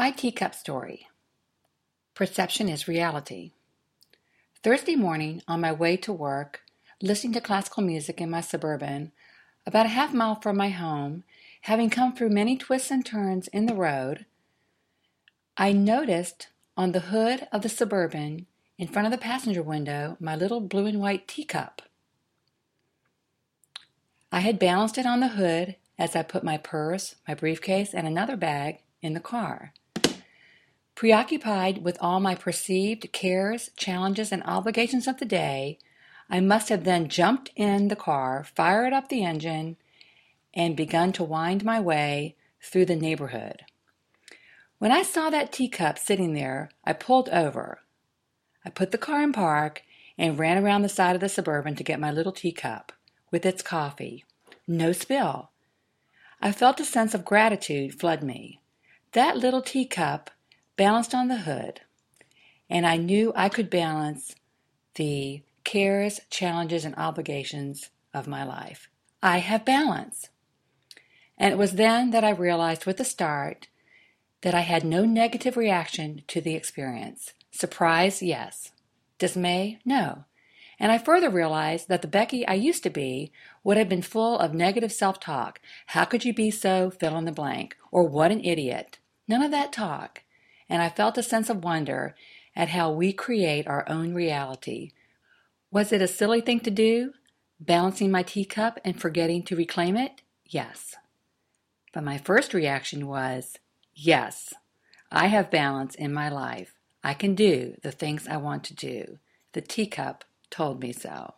My teacup story. Perception is reality. Thursday morning, on my way to work, listening to classical music in my suburban, about a half mile from my home, having come through many twists and turns in the road, I noticed on the hood of the suburban, in front of the passenger window, my little blue and white teacup. I had balanced it on the hood as I put my purse, my briefcase, and another bag in the car. Preoccupied with all my perceived cares, challenges, and obligations of the day, I must have then jumped in the car, fired up the engine, and begun to wind my way through the neighborhood. When I saw that teacup sitting there, I pulled over. I put the car in park and ran around the side of the suburban to get my little teacup with its coffee. No spill. I felt a sense of gratitude flood me. That little teacup balanced on the hood, and I knew I could balance the cares, challenges, and obligations of my life. I have balance. And it was then that I realized with a start that I had no negative reaction to the experience. Surprise, yes. Dismay, no. And I further realized that the Becky I used to be would have been full of negative self talk. How could you be so fill in the blank? Or what an idiot. None of that talk and I felt a sense of wonder at how we create our own reality. Was it a silly thing to do, balancing my teacup and forgetting to reclaim it? Yes. But my first reaction was, yes, I have balance in my life. I can do the things I want to do. The teacup told me so.